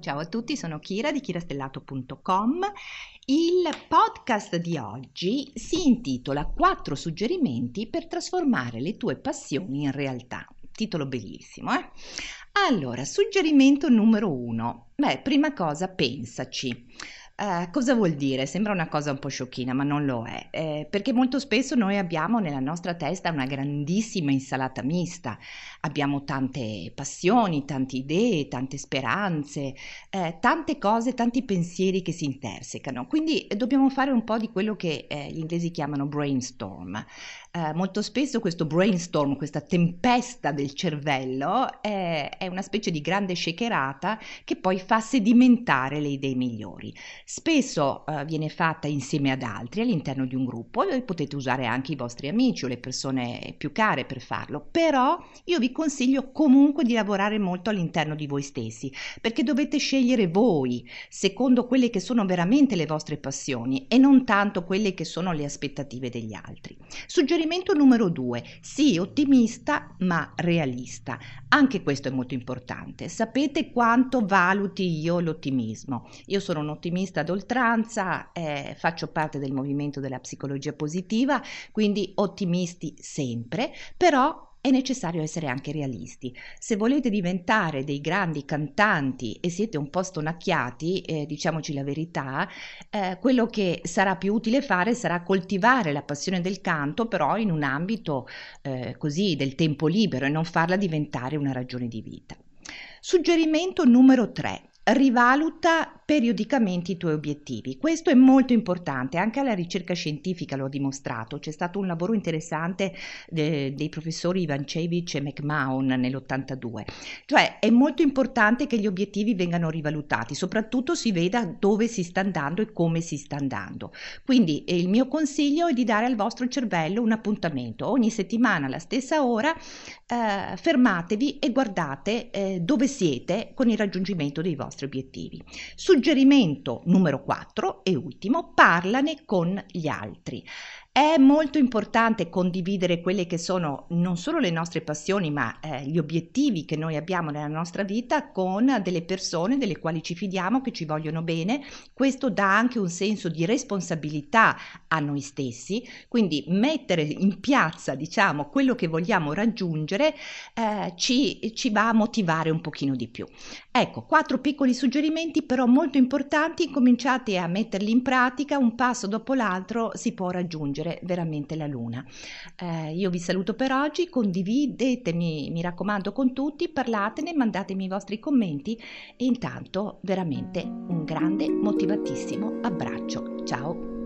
Ciao a tutti, sono Kira di kirastellato.com. Il podcast di oggi si intitola 4 suggerimenti per trasformare le tue passioni in realtà. Titolo bellissimo, eh? Allora, suggerimento numero 1. Beh, prima cosa, pensaci. Uh, cosa vuol dire? Sembra una cosa un po' sciocchina, ma non lo è, eh, perché molto spesso noi abbiamo nella nostra testa una grandissima insalata mista, abbiamo tante passioni, tante idee, tante speranze, eh, tante cose, tanti pensieri che si intersecano, quindi dobbiamo fare un po' di quello che eh, gli inglesi chiamano brainstorm. Eh, molto spesso questo brainstorm, questa tempesta del cervello, è una specie di grande shakerata che poi fa sedimentare le idee migliori. Spesso uh, viene fatta insieme ad altri all'interno di un gruppo e potete usare anche i vostri amici o le persone più care per farlo, però io vi consiglio comunque di lavorare molto all'interno di voi stessi, perché dovete scegliere voi secondo quelle che sono veramente le vostre passioni e non tanto quelle che sono le aspettative degli altri. Suggerimento numero due, sii ottimista ma realista. Anche questo è molto importante. Sapete quanto valuti io l'ottimismo? Io sono un ottimista ad oltranza, eh, faccio parte del movimento della psicologia positiva, quindi ottimisti sempre, però è necessario essere anche realisti. Se volete diventare dei grandi cantanti e siete un po' stonacchiati, eh, diciamoci la verità, eh, quello che sarà più utile fare sarà coltivare la passione del canto, però in un ambito eh, così del tempo libero e non farla diventare una ragione di vita. Suggerimento numero 3 rivaluta periodicamente i tuoi obiettivi. Questo è molto importante, anche la ricerca scientifica lo ha dimostrato. C'è stato un lavoro interessante de, dei professori Ivancevic e McMahon nell'82. Cioè è molto importante che gli obiettivi vengano rivalutati, soprattutto si veda dove si sta andando e come si sta andando. Quindi eh, il mio consiglio è di dare al vostro cervello un appuntamento. Ogni settimana alla stessa ora eh, fermatevi e guardate eh, dove siete con il raggiungimento dei vostri obiettivi. Suggerimento numero 4 e ultimo, parlane con gli altri. È molto importante condividere quelle che sono non solo le nostre passioni, ma eh, gli obiettivi che noi abbiamo nella nostra vita con delle persone delle quali ci fidiamo, che ci vogliono bene. Questo dà anche un senso di responsabilità a noi stessi, quindi mettere in piazza, diciamo, quello che vogliamo raggiungere eh, ci, ci va a motivare un pochino di più. Ecco, quattro piccoli suggerimenti però molto importanti, cominciate a metterli in pratica, un passo dopo l'altro si può raggiungere raggiungere veramente la luna. Eh, io vi saluto per oggi, condividetemi, mi raccomando, con tutti, parlatene, mandatemi i vostri commenti e intanto veramente un grande, motivatissimo abbraccio. Ciao!